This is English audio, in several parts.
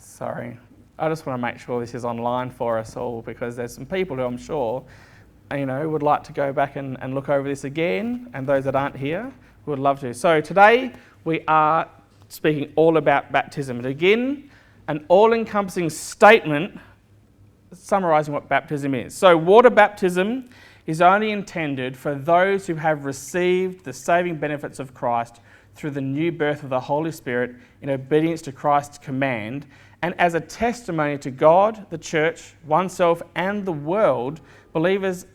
Sorry. I just want to make sure this is online for us all because there's some people who I'm sure, you know, would like to go back and, and look over this again, and those that aren't here would love to. So today we are speaking all about baptism. And again, an all encompassing statement summarizing what baptism is. So, water baptism is only intended for those who have received the saving benefits of Christ through the new birth of the Holy Spirit in obedience to Christ's command, and as a testimony to God, the church, oneself, and the world, believers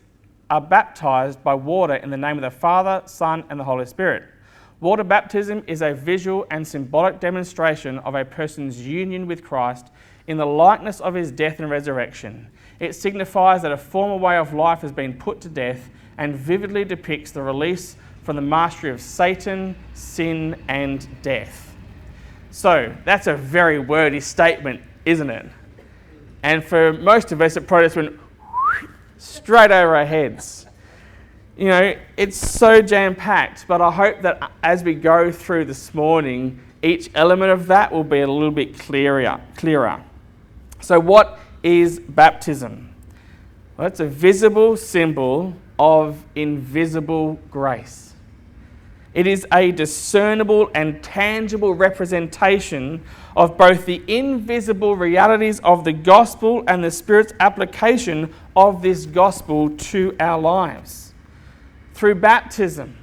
are baptized by water in the name of the Father, Son, and the Holy Spirit. Water baptism is a visual and symbolic demonstration of a person's union with Christ in the likeness of his death and resurrection. It signifies that a former way of life has been put to death and vividly depicts the release from the mastery of Satan, sin, and death. So, that's a very wordy statement, isn't it? And for most of us, it probably just went straight over our heads you know, it's so jam packed, but I hope that as we go through this morning, each element of that will be a little bit clearer. clearer. So, what is baptism? Well, it's a visible symbol of invisible grace. It is a discernible and tangible representation of both the invisible realities of the gospel and the Spirit's application of this gospel to our lives. Through baptism,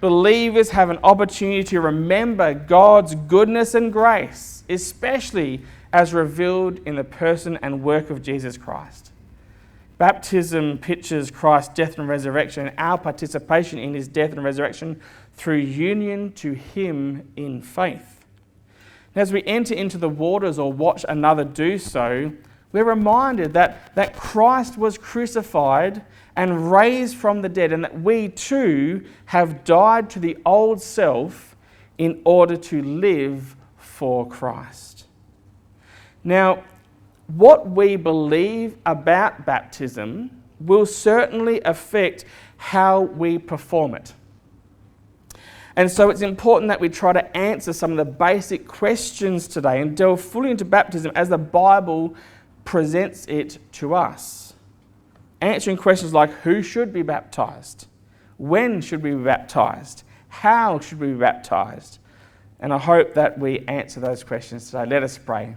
believers have an opportunity to remember God's goodness and grace, especially as revealed in the person and work of Jesus Christ. Baptism pictures Christ's death and resurrection and our participation in his death and resurrection through union to him in faith. as we enter into the waters or watch another do so, we're reminded that, that Christ was crucified and raised from the dead, and that we too have died to the old self in order to live for Christ. Now, what we believe about baptism will certainly affect how we perform it. And so it's important that we try to answer some of the basic questions today and delve fully into baptism as the Bible presents it to us answering questions like who should be baptized? When should we be baptized? How should we be baptized? And I hope that we answer those questions today. Let us pray.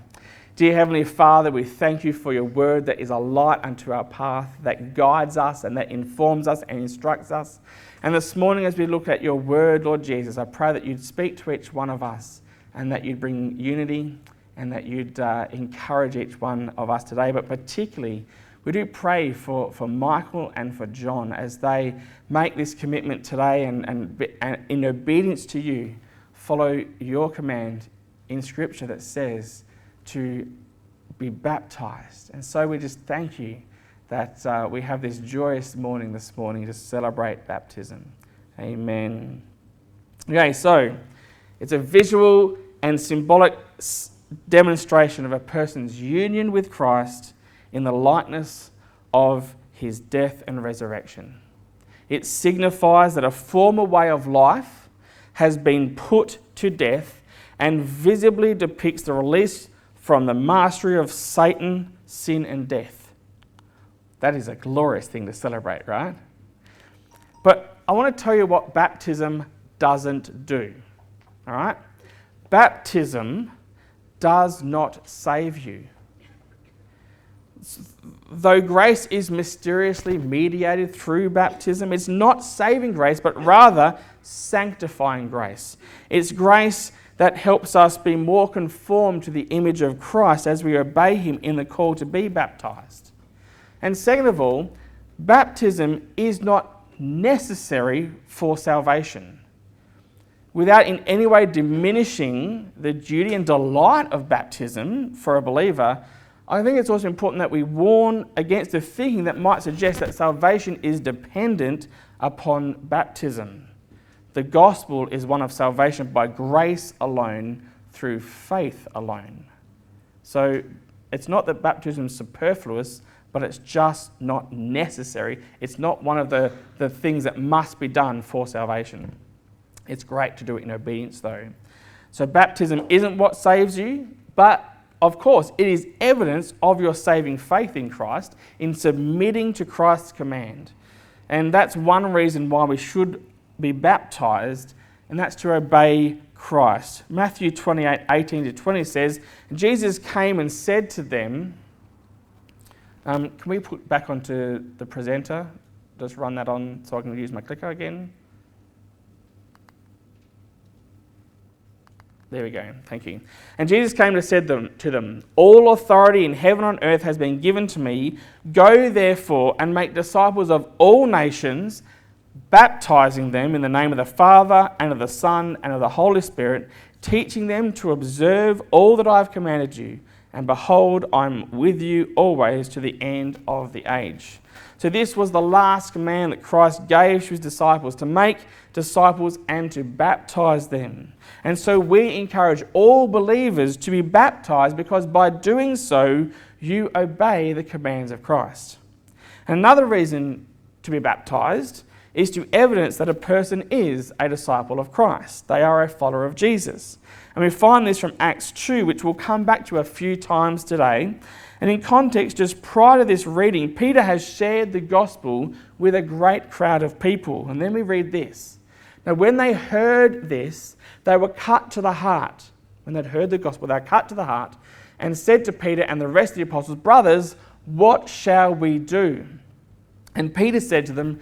Dear Heavenly Father, we thank you for your word that is a light unto our path, that guides us and that informs us and instructs us. And this morning, as we look at your word, Lord Jesus, I pray that you'd speak to each one of us and that you'd bring unity and that you'd uh, encourage each one of us today, but particularly we do pray for, for Michael and for John as they make this commitment today and, and, and in obedience to you, follow your command in Scripture that says to be baptized. And so we just thank you that uh, we have this joyous morning this morning to celebrate baptism. Amen. Okay, so it's a visual and symbolic demonstration of a person's union with Christ in the likeness of his death and resurrection. It signifies that a former way of life has been put to death and visibly depicts the release from the mastery of Satan, sin, and death. That is a glorious thing to celebrate, right? But I want to tell you what baptism doesn't do. All right? Baptism does not save you though grace is mysteriously mediated through baptism, it's not saving grace, but rather sanctifying grace. It's grace that helps us be more conformed to the image of Christ as we obey Him in the call to be baptized. And second of all, baptism is not necessary for salvation. Without in any way diminishing the duty and delight of baptism for a believer, I think it's also important that we warn against the thinking that might suggest that salvation is dependent upon baptism. The gospel is one of salvation by grace alone, through faith alone. So it's not that baptism is superfluous, but it's just not necessary. It's not one of the, the things that must be done for salvation. It's great to do it in obedience, though. So baptism isn't what saves you, but of course, it is evidence of your saving faith in Christ in submitting to Christ's command. And that's one reason why we should be baptized, and that's to obey Christ. Matthew 28 18 to 20 says, Jesus came and said to them, um, Can we put back onto the presenter? Just run that on so I can use my clicker again. There we go. Thank you. And Jesus came and said them, to them, All authority in heaven and earth has been given to me. Go therefore and make disciples of all nations, baptizing them in the name of the Father and of the Son and of the Holy Spirit, teaching them to observe all that I have commanded you. And behold, I'm with you always to the end of the age. So, this was the last command that Christ gave to his disciples to make disciples and to baptize them. And so, we encourage all believers to be baptized because by doing so, you obey the commands of Christ. Another reason to be baptized is to evidence that a person is a disciple of Christ. They are a follower of Jesus. And we find this from Acts 2, which we'll come back to a few times today. And in context, just prior to this reading, Peter has shared the gospel with a great crowd of people. And then we read this. Now, when they heard this, they were cut to the heart. When they'd heard the gospel, they were cut to the heart and said to Peter and the rest of the apostles, Brothers, what shall we do? And Peter said to them,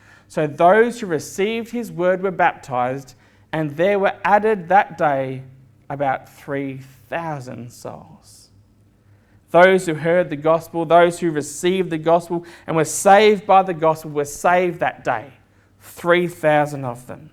So those who received his word were baptized, and there were added that day about 3,000 souls those who heard the gospel, those who received the gospel and were saved by the gospel, were saved that day. 3,000 of them.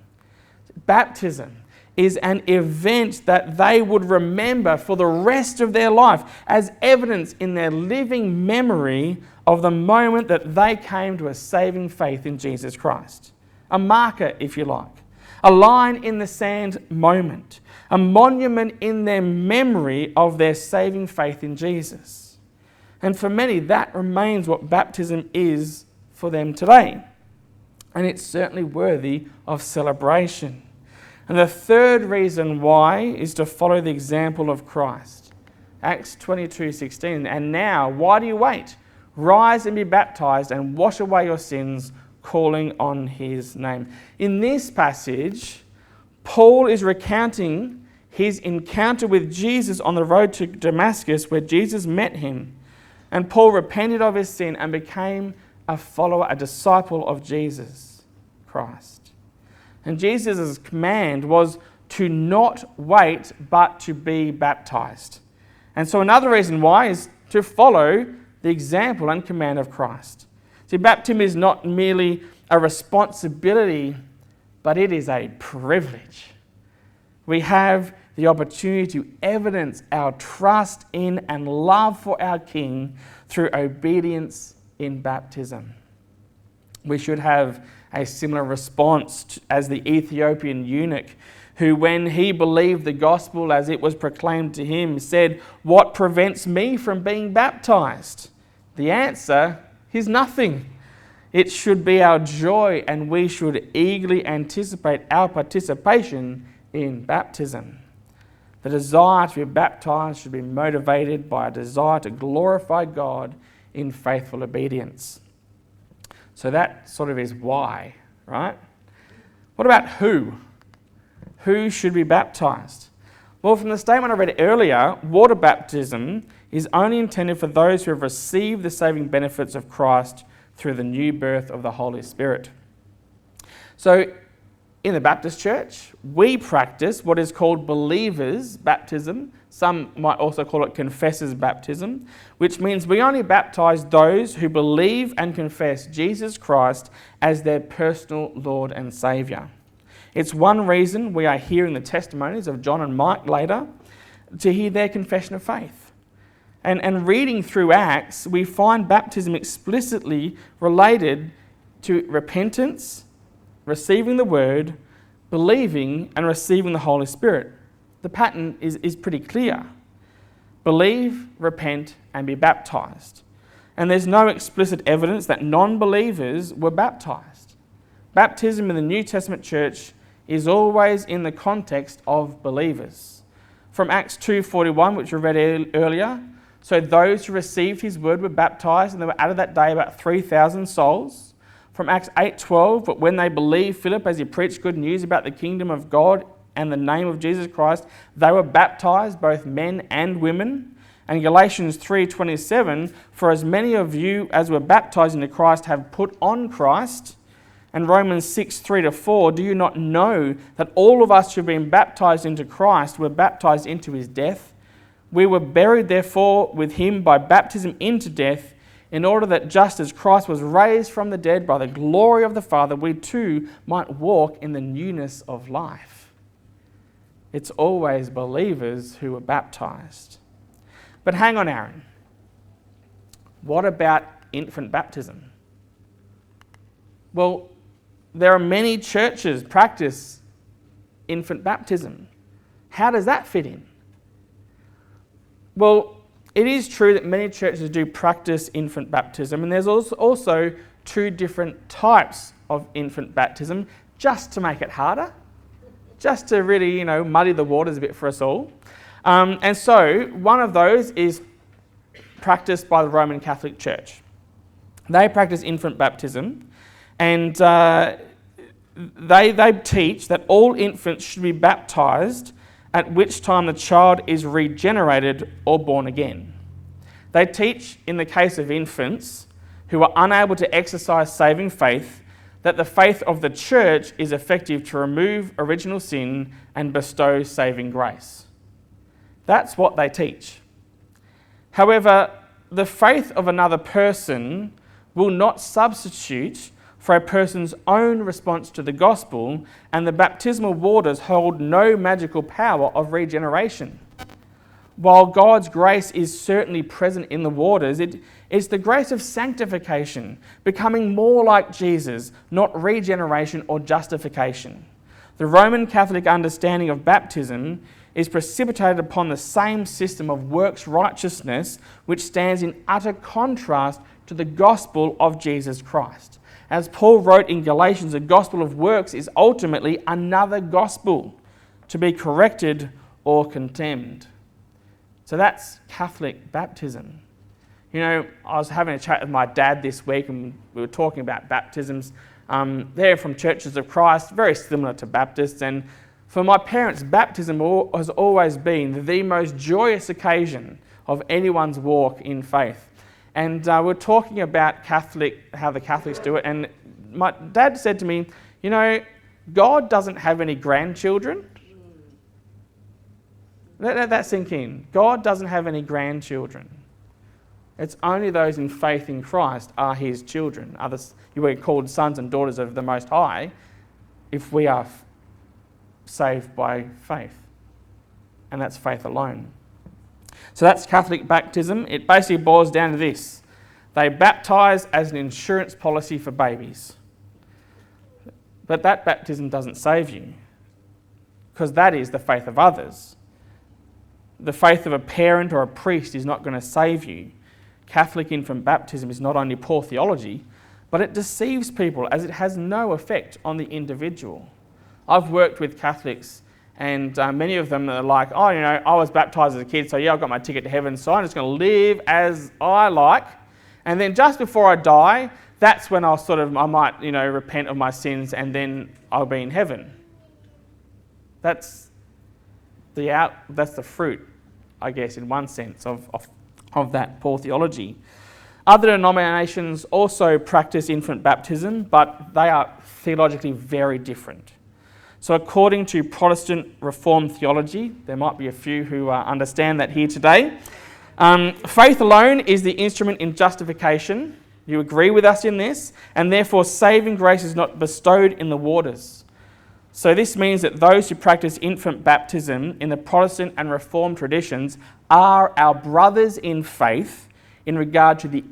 Baptism is an event that they would remember for the rest of their life as evidence in their living memory of the moment that they came to a saving faith in Jesus Christ. A marker, if you like, a line in the sand moment a monument in their memory of their saving faith in Jesus. And for many, that remains what baptism is for them today. And it's certainly worthy of celebration. And the third reason why is to follow the example of Christ. Acts 22 16. And now, why do you wait? Rise and be baptized and wash away your sins, calling on his name. In this passage, Paul is recounting his encounter with Jesus on the road to Damascus, where Jesus met him. And Paul repented of his sin and became a follower, a disciple of Jesus Christ. And Jesus' command was to not wait, but to be baptized. And so, another reason why is to follow the example and command of Christ. See, baptism is not merely a responsibility but it is a privilege. We have the opportunity to evidence our trust in and love for our King through obedience in baptism. We should have a similar response as the Ethiopian eunuch, who, when he believed the gospel as it was proclaimed to him, said, What prevents me from being baptized? The answer is nothing. It should be our joy, and we should eagerly anticipate our participation in baptism. The desire to be baptized should be motivated by a desire to glorify God in faithful obedience. So that sort of is why, right? What about who? Who should be baptized? Well, from the statement I read earlier, water baptism is only intended for those who have received the saving benefits of Christ through the new birth of the Holy Spirit. So, in the Baptist church, we practice what is called believers' baptism. Some might also call it confessors' baptism, which means we only baptize those who believe and confess Jesus Christ as their personal Lord and Saviour. It's one reason we are hearing the testimonies of John and Mike later to hear their confession of faith. And, and reading through Acts, we find baptism explicitly related to repentance, receiving the word, believing, and receiving the Holy Spirit. The pattern is, is pretty clear believe, repent, and be baptized. And there's no explicit evidence that non believers were baptized. Baptism in the New Testament church is always in the context of believers. From Acts 2:41, which we read earlier, so those who received his word were baptized, and there were added that day about 3,000 souls. From Acts 8:12, but when they believed Philip as he preached good news about the kingdom of God and the name of Jesus Christ, they were baptized, both men and women. And Galatians 3:27, for as many of you as were baptized into Christ have put on Christ. And Romans 6 3 to 4, do you not know that all of us who have been baptized into Christ were baptized into his death? We were buried, therefore, with him by baptism into death, in order that just as Christ was raised from the dead by the glory of the Father, we too might walk in the newness of life. It's always believers who are baptized. But hang on, Aaron. What about infant baptism? Well, there are many churches practice infant baptism. How does that fit in? Well, it is true that many churches do practice infant baptism, and there's also two different types of infant baptism, just to make it harder, just to really, you know, muddy the waters a bit for us all. Um, and so, one of those is practiced by the Roman Catholic Church. They practice infant baptism, and uh, they, they teach that all infants should be baptized at which time the child is regenerated or born again. They teach, in the case of infants who are unable to exercise saving faith, that the faith of the church is effective to remove original sin and bestow saving grace. That's what they teach. However, the faith of another person will not substitute for a person's own response to the gospel, and the baptismal waters hold no magical power of regeneration. While God's grace is certainly present in the waters, it is the grace of sanctification, becoming more like Jesus, not regeneration or justification. The Roman Catholic understanding of baptism is precipitated upon the same system of works righteousness, which stands in utter contrast to the gospel of Jesus Christ. As Paul wrote in Galatians, the gospel of works is ultimately another gospel to be corrected or condemned. So that's Catholic baptism. You know, I was having a chat with my dad this week and we were talking about baptisms. Um, they're from Churches of Christ, very similar to Baptists. And for my parents, baptism has always been the most joyous occasion of anyone's walk in faith. And uh, we're talking about Catholic, how the Catholics do it. And my dad said to me, You know, God doesn't have any grandchildren. Let, let that sink in. God doesn't have any grandchildren. It's only those in faith in Christ are his children. Others, were called sons and daughters of the Most High if we are saved by faith. And that's faith alone. So that's Catholic baptism. It basically boils down to this they baptize as an insurance policy for babies. But that baptism doesn't save you, because that is the faith of others. The faith of a parent or a priest is not going to save you. Catholic infant baptism is not only poor theology, but it deceives people as it has no effect on the individual. I've worked with Catholics and uh, many of them are like, oh, you know, I was baptized as a kid, so yeah, I've got my ticket to heaven, so I'm just going to live as I like. And then just before I die, that's when I'll sort of, I might, you know, repent of my sins and then I'll be in heaven. That's the out, that's the fruit, I guess, in one sense, of, of, of that poor theology. Other denominations also practice infant baptism, but they are theologically very different. So, according to Protestant Reformed theology, there might be a few who uh, understand that here today. Um, faith alone is the instrument in justification. You agree with us in this, and therefore saving grace is not bestowed in the waters. So, this means that those who practice infant baptism in the Protestant and Reformed traditions are our brothers in faith in regard to the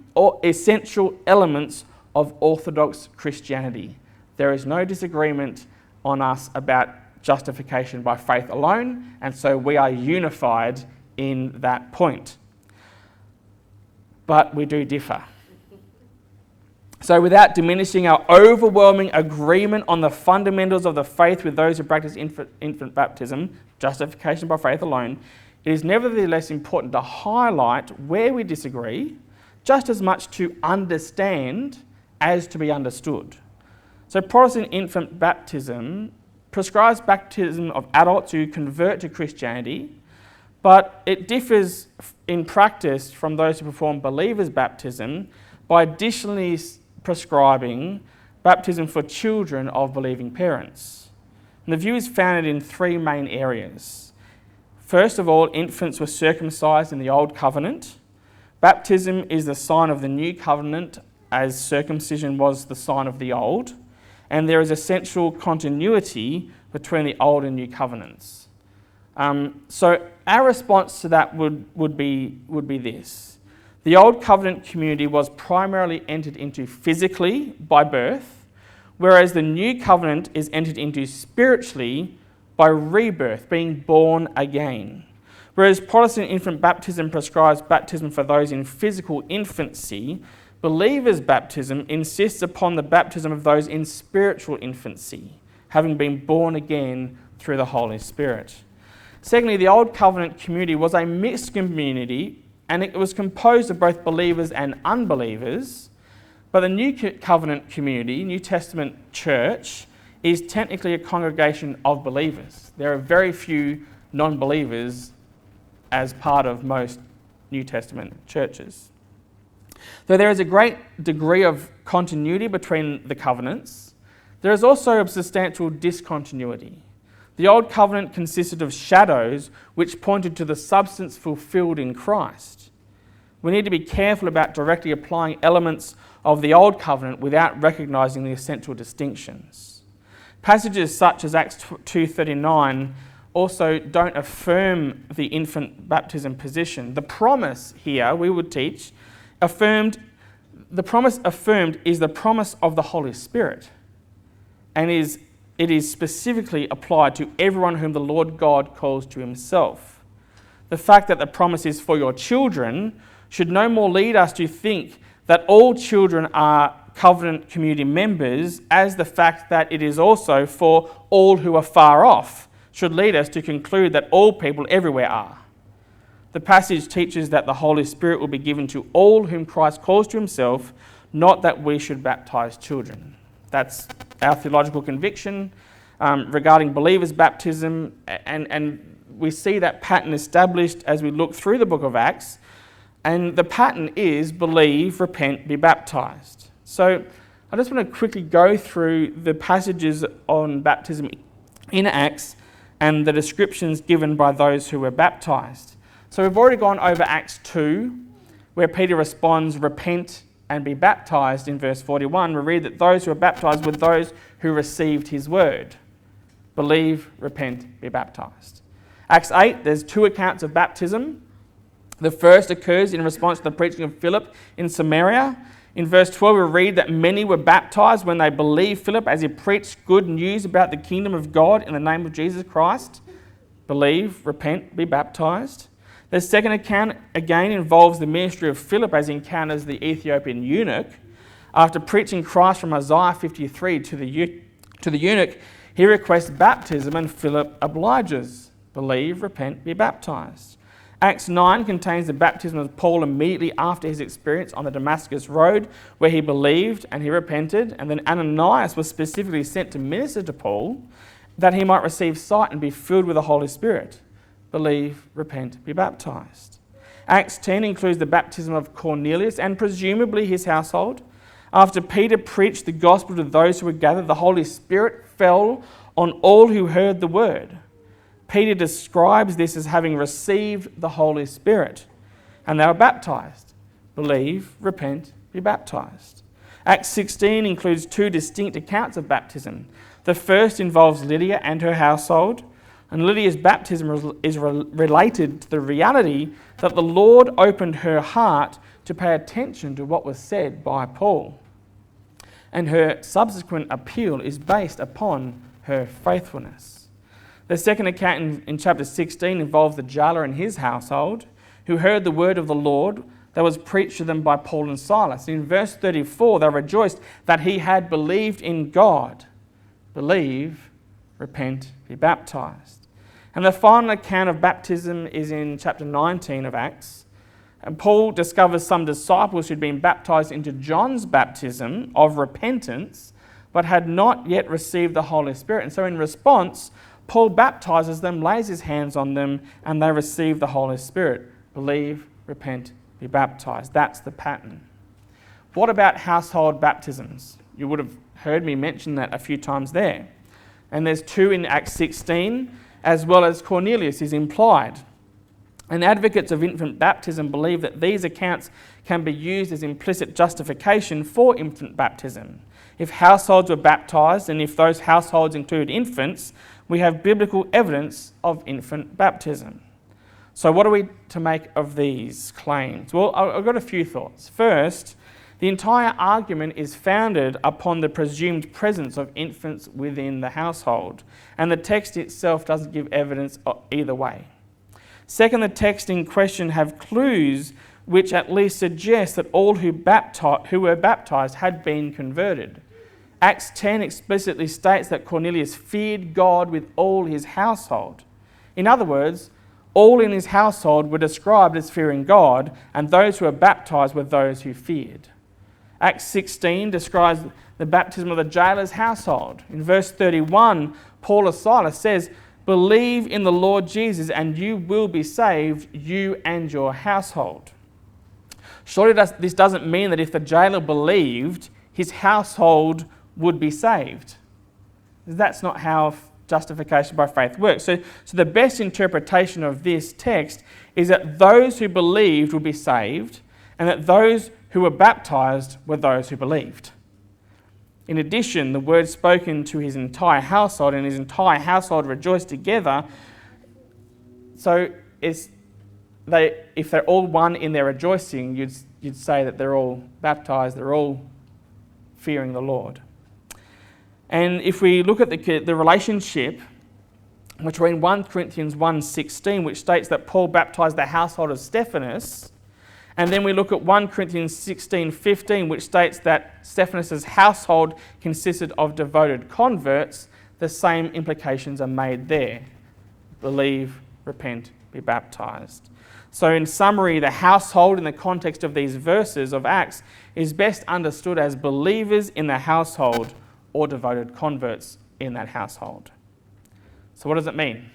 essential elements of Orthodox Christianity. There is no disagreement on us about justification by faith alone, and so we are unified in that point. But we do differ. So, without diminishing our overwhelming agreement on the fundamentals of the faith with those who practice infant, infant, baptism, justification by faith alone, it is nevertheless important to highlight where we disagree, just as much to understand as to be understood. So, Protestant infant baptism prescribes baptism of adults who convert to Christianity, but it differs in practice from those who perform believers' baptism by additionally prescribing baptism for children of believing parents. And the view is founded in three main areas. First of all, infants were circumcised in the Old Covenant. Baptism is the sign of the New Covenant, as circumcision was the sign of the Old. And there is essential continuity between the Old and New Covenants. Um, so, our response to that would, would, be, would be this the Old Covenant community was primarily entered into physically by birth, whereas the New Covenant is entered into spiritually by rebirth, being born again. Whereas Protestant infant baptism prescribes baptism for those in physical infancy, believers' baptism insists upon the baptism of those in spiritual infancy, having been born again through the Holy Spirit. Secondly, the Old Covenant community was a mixed community and it was composed of both believers and unbelievers. But the New Covenant community, New Testament church, is technically a congregation of believers. There are very few non believers as part of most New Testament churches. Though there is a great degree of continuity between the covenants, there is also a substantial discontinuity. The Old Covenant consisted of shadows which pointed to the substance fulfilled in Christ. We need to be careful about directly applying elements of the Old Covenant without recognizing the essential distinctions. Passages such as Acts 2:39 also don't affirm the infant baptism position. The promise here we would teach affirmed the promise affirmed is the promise of the Holy Spirit and is it is specifically applied to everyone whom the Lord God calls to himself. The fact that the promise is for your children should no more lead us to think that all children are covenant community members as the fact that it is also for all who are far off should lead us to conclude that all people everywhere are. The passage teaches that the Holy Spirit will be given to all whom Christ calls to himself, not that we should baptize children. That's our theological conviction um, regarding believers' baptism, and, and we see that pattern established as we look through the book of Acts. And the pattern is believe, repent, be baptized. So I just want to quickly go through the passages on baptism in Acts and the descriptions given by those who were baptized. So we've already gone over Acts 2, where Peter responds, Repent and be baptized in verse 41, we read that those who were baptized were those who received his word. Believe, repent, be baptized. Acts 8, there's two accounts of baptism. The first occurs in response to the preaching of Philip in Samaria. In verse 12, we read that many were baptized when they believed Philip as he preached good news about the kingdom of God in the name of Jesus Christ. Believe, repent, be baptized. The second account again involves the ministry of Philip as he encounters the Ethiopian eunuch. After preaching Christ from Isaiah 53 to the, to the eunuch, he requests baptism and Philip obliges. Believe, repent, be baptized. Acts 9 contains the baptism of Paul immediately after his experience on the Damascus Road, where he believed and he repented. And then Ananias was specifically sent to minister to Paul that he might receive sight and be filled with the Holy Spirit believe, repent, be baptized. Acts 10 includes the baptism of Cornelius and presumably his household. After Peter preached the gospel to those who were gathered, the Holy Spirit fell on all who heard the word. Peter describes this as having received the Holy Spirit, and they were baptized. Believe, repent, be baptized. Acts 16 includes two distinct accounts of baptism. The first involves Lydia and her household, and Lydia's baptism is related to the reality that the Lord opened her heart to pay attention to what was said by Paul. And her subsequent appeal is based upon her faithfulness. The second account in, in chapter 16 involves the jailer and his household, who heard the word of the Lord that was preached to them by Paul and Silas. In verse 34, they rejoiced that he had believed in God. Believe, repent, be baptized. And the final account of baptism is in chapter 19 of Acts. And Paul discovers some disciples who'd been baptized into John's baptism of repentance, but had not yet received the Holy Spirit. And so, in response, Paul baptizes them, lays his hands on them, and they receive the Holy Spirit. Believe, repent, be baptized. That's the pattern. What about household baptisms? You would have heard me mention that a few times there. And there's two in Acts 16, as well as Cornelius is implied. And advocates of infant baptism believe that these accounts can be used as implicit justification for infant baptism. If households were baptized, and if those households include infants, we have biblical evidence of infant baptism. So, what are we to make of these claims? Well, I've got a few thoughts. First, the entire argument is founded upon the presumed presence of infants within the household, and the text itself doesn't give evidence either way. Second, the text in question have clues which at least suggest that all who, baptized, who were baptized had been converted. Acts 10 explicitly states that Cornelius feared God with all his household. In other words, all in his household were described as fearing God, and those who were baptized were those who feared. Acts 16 describes the baptism of the jailer's household. In verse 31, Paul or Silas says, Believe in the Lord Jesus, and you will be saved, you and your household. Surely this doesn't mean that if the jailer believed, his household would be saved. That's not how justification by faith works. So, so the best interpretation of this text is that those who believed would be saved, and that those who were baptized were those who believed. In addition, the word spoken to his entire household, and his entire household rejoiced together. So they, if they're all one in their rejoicing, you'd, you'd say that they're all baptized, they're all fearing the Lord. And if we look at the, the relationship between 1 Corinthians 1.16, which states that Paul baptized the household of Stephanas, and then we look at 1 Corinthians 16 15, which states that Stephanas' household consisted of devoted converts. The same implications are made there believe, repent, be baptized. So, in summary, the household in the context of these verses of Acts is best understood as believers in the household or devoted converts in that household. So, what does it mean?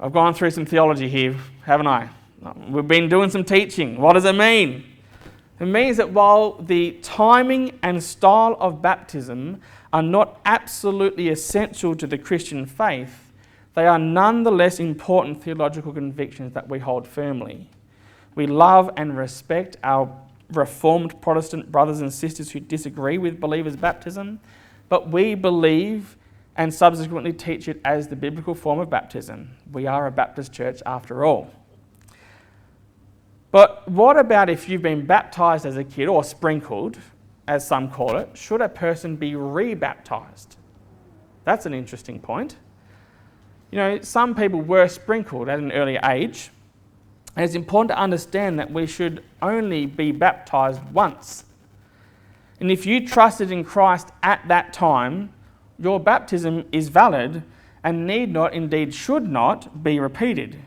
I've gone through some theology here, haven't I? We've been doing some teaching. What does it mean? It means that while the timing and style of baptism are not absolutely essential to the Christian faith, they are nonetheless important theological convictions that we hold firmly. We love and respect our Reformed Protestant brothers and sisters who disagree with believers' baptism, but we believe and subsequently teach it as the biblical form of baptism. We are a Baptist church after all. But what about if you've been baptized as a kid or sprinkled, as some call it? Should a person be rebaptized? That's an interesting point. You know, some people were sprinkled at an early age, and it's important to understand that we should only be baptized once. And if you trusted in Christ at that time, your baptism is valid and need not, indeed should not, be repeated.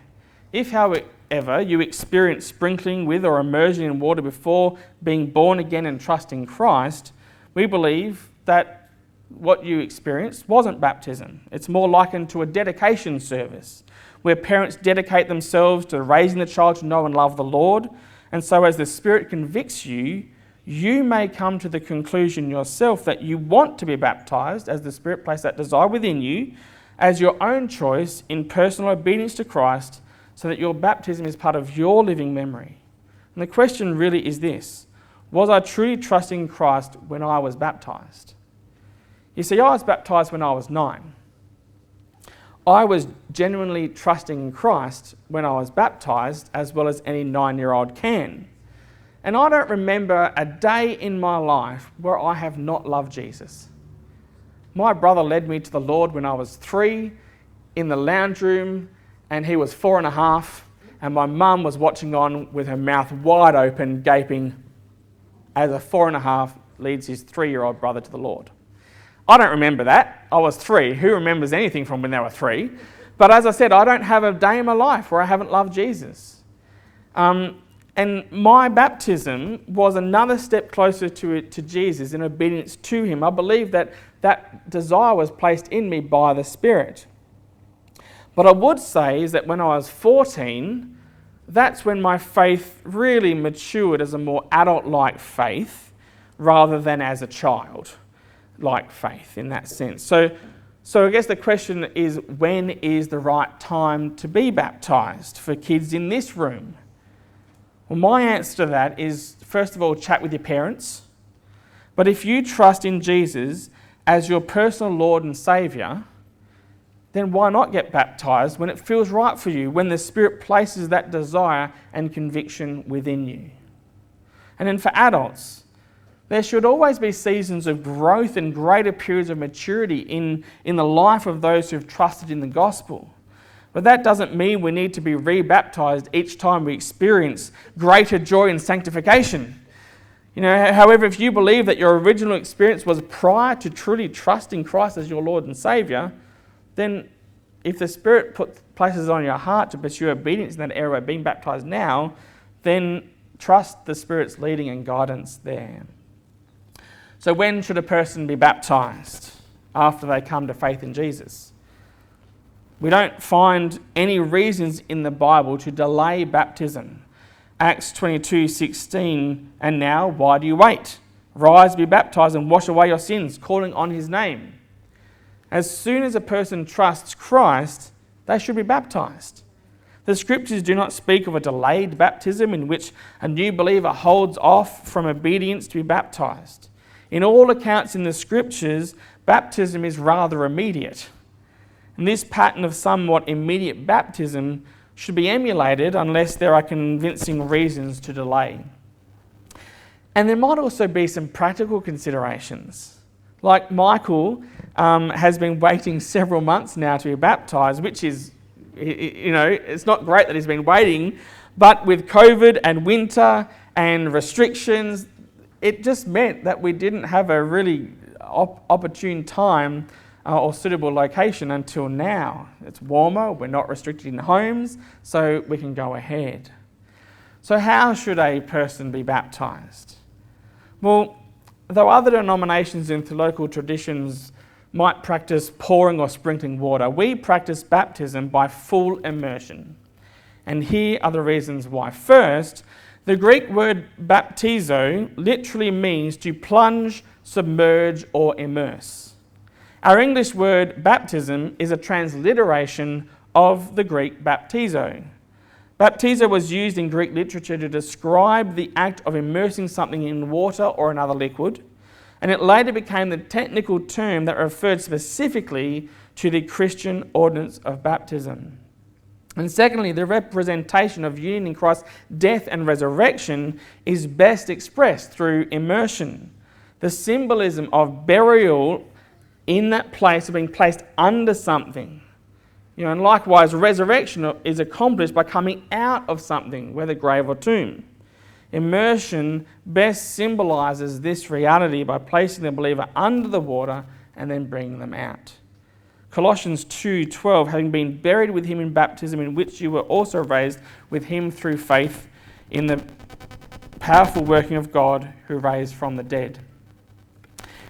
If, however, ever you experienced sprinkling with or immersion in water before being born again and trusting Christ, we believe that what you experienced wasn't baptism. It's more likened to a dedication service where parents dedicate themselves to raising the child to know and love the Lord. And so, as the Spirit convicts you, you may come to the conclusion yourself that you want to be baptized as the Spirit placed that desire within you as your own choice in personal obedience to Christ so that your baptism is part of your living memory. And the question really is this Was I truly trusting Christ when I was baptized? You see, I was baptized when I was nine. I was genuinely trusting in Christ when I was baptized, as well as any nine year old can. And I don't remember a day in my life where I have not loved Jesus. My brother led me to the Lord when I was three in the lounge room, and he was four and a half, and my mum was watching on with her mouth wide open, gaping, as a four and a half leads his three year old brother to the Lord. I don't remember that. I was three. Who remembers anything from when they were three? But as I said, I don't have a day in my life where I haven't loved Jesus. Um, and my baptism was another step closer to, to Jesus in obedience to him. I believe that that desire was placed in me by the Spirit. But I would say is that when I was 14, that's when my faith really matured as a more adult like faith rather than as a child like faith in that sense. So, so I guess the question is when is the right time to be baptized for kids in this room? Well, my answer to that is first of all, chat with your parents. But if you trust in Jesus as your personal Lord and Saviour, then why not get baptized when it feels right for you, when the Spirit places that desire and conviction within you? And then for adults, there should always be seasons of growth and greater periods of maturity in, in the life of those who have trusted in the gospel. But that doesn't mean we need to be rebaptized each time we experience greater joy and sanctification. You know, however, if you believe that your original experience was prior to truly trusting Christ as your Lord and Savior, then if the Spirit puts, places on your heart to pursue obedience in that area of being baptized now, then trust the Spirit's leading and guidance there. So, when should a person be baptized? After they come to faith in Jesus. We don't find any reasons in the Bible to delay baptism. Acts 22 16, and now why do you wait? Rise, be baptized, and wash away your sins, calling on his name. As soon as a person trusts Christ, they should be baptized. The scriptures do not speak of a delayed baptism in which a new believer holds off from obedience to be baptized. In all accounts in the scriptures, baptism is rather immediate. And this pattern of somewhat immediate baptism should be emulated unless there are convincing reasons to delay. And there might also be some practical considerations. Like Michael um, has been waiting several months now to be baptized, which is, you know, it's not great that he's been waiting, but with COVID and winter and restrictions, it just meant that we didn't have a really op- opportune time uh, or suitable location until now. It's warmer, we're not restricted in homes, so we can go ahead. So, how should a person be baptized? Well, though other denominations and local traditions might practice pouring or sprinkling water, we practice baptism by full immersion. And here are the reasons why. First, the Greek word baptizo literally means to plunge, submerge, or immerse. Our English word baptism is a transliteration of the Greek baptizo. Baptizo was used in Greek literature to describe the act of immersing something in water or another liquid, and it later became the technical term that referred specifically to the Christian ordinance of baptism. And secondly, the representation of union in Christ's death and resurrection is best expressed through immersion. The symbolism of burial in that place of being placed under something. You know, and likewise, resurrection is accomplished by coming out of something, whether grave or tomb. Immersion best symbolizes this reality by placing the believer under the water and then bringing them out. Colossians 2:12 having been buried with him in baptism in which you were also raised with him through faith in the powerful working of God who raised from the dead.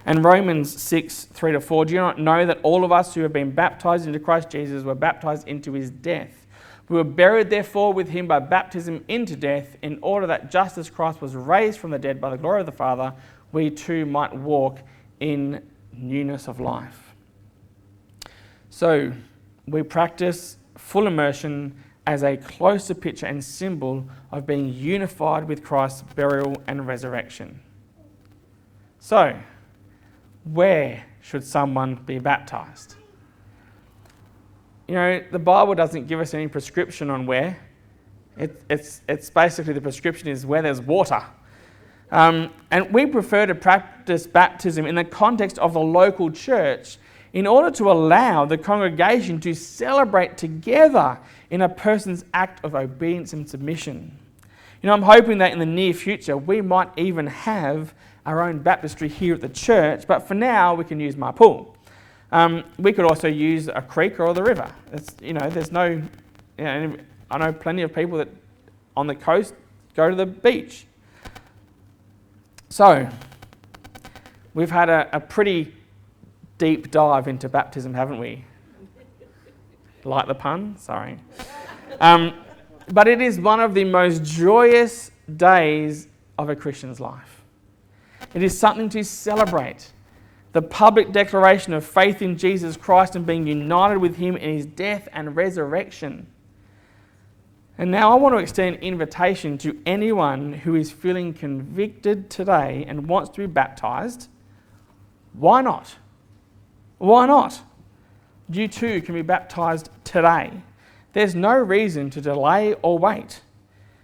And Romans 6, 3 to 4, do you not know that all of us who have been baptized into Christ Jesus were baptized into his death? We were buried, therefore, with him by baptism into death, in order that just as Christ was raised from the dead by the glory of the Father, we too might walk in newness of life. So we practice full immersion as a closer picture and symbol of being unified with Christ's burial and resurrection. So, where should someone be baptized? You know, the Bible doesn't give us any prescription on where. It, it's, it's basically the prescription is where there's water. Um, and we prefer to practice baptism in the context of the local church in order to allow the congregation to celebrate together in a person's act of obedience and submission. You know, I'm hoping that in the near future we might even have our own baptistry here at the church, but for now we can use my pool. Um, we could also use a creek or the river. It's, you know, there's no, you know, I know plenty of people that on the coast go to the beach. So, we've had a, a pretty deep dive into baptism, haven't we? like the pun? Sorry. Um, but it is one of the most joyous days of a Christian's life. It is something to celebrate. The public declaration of faith in Jesus Christ and being united with Him in His death and resurrection. And now I want to extend invitation to anyone who is feeling convicted today and wants to be baptized. Why not? Why not? You too can be baptized today. There's no reason to delay or wait.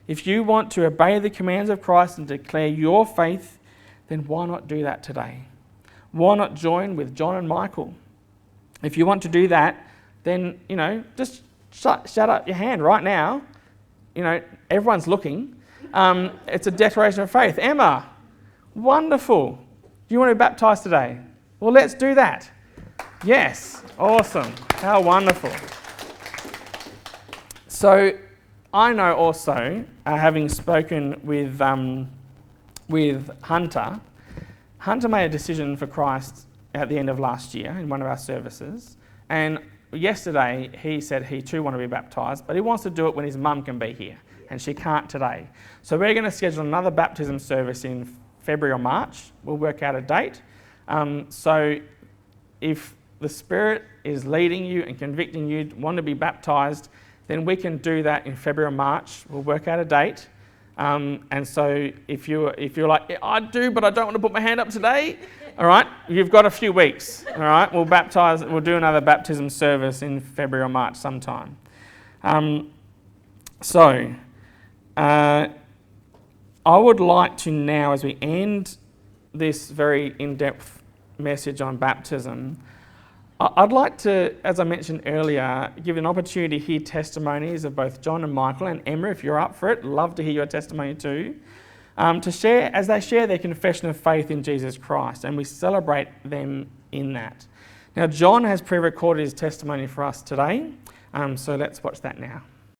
If you want to obey the commands of Christ and declare your faith, then why not do that today? Why not join with John and Michael? If you want to do that, then, you know, just shut, shut up your hand right now. You know, everyone's looking. Um, it's a declaration of faith. Emma, wonderful. Do you want to be baptized today? Well, let's do that. Yes, awesome. How wonderful. So, I know also, uh, having spoken with, um, with Hunter, Hunter made a decision for Christ at the end of last year in one of our services. And yesterday he said he too wanted to be baptized, but he wants to do it when his mum can be here, and she can't today. So we're going to schedule another baptism service in February or March. We'll work out a date. Um, so if the Spirit is leading you and convicting you, want to be baptized, then we can do that in February or March. We'll work out a date. Um, and so if you're, if you're like, yeah, I do, but I don't want to put my hand up today, all right, you've got a few weeks. All right, we'll baptize, we'll do another baptism service in February or March sometime. Um, so uh, I would like to now, as we end this very in depth message on baptism, I'd like to, as I mentioned earlier, give an opportunity to hear testimonies of both John and Michael and Emma, if you're up for it. Love to hear your testimony too. Um, to share, as they share their confession of faith in Jesus Christ, and we celebrate them in that. Now, John has pre recorded his testimony for us today, um, so let's watch that now.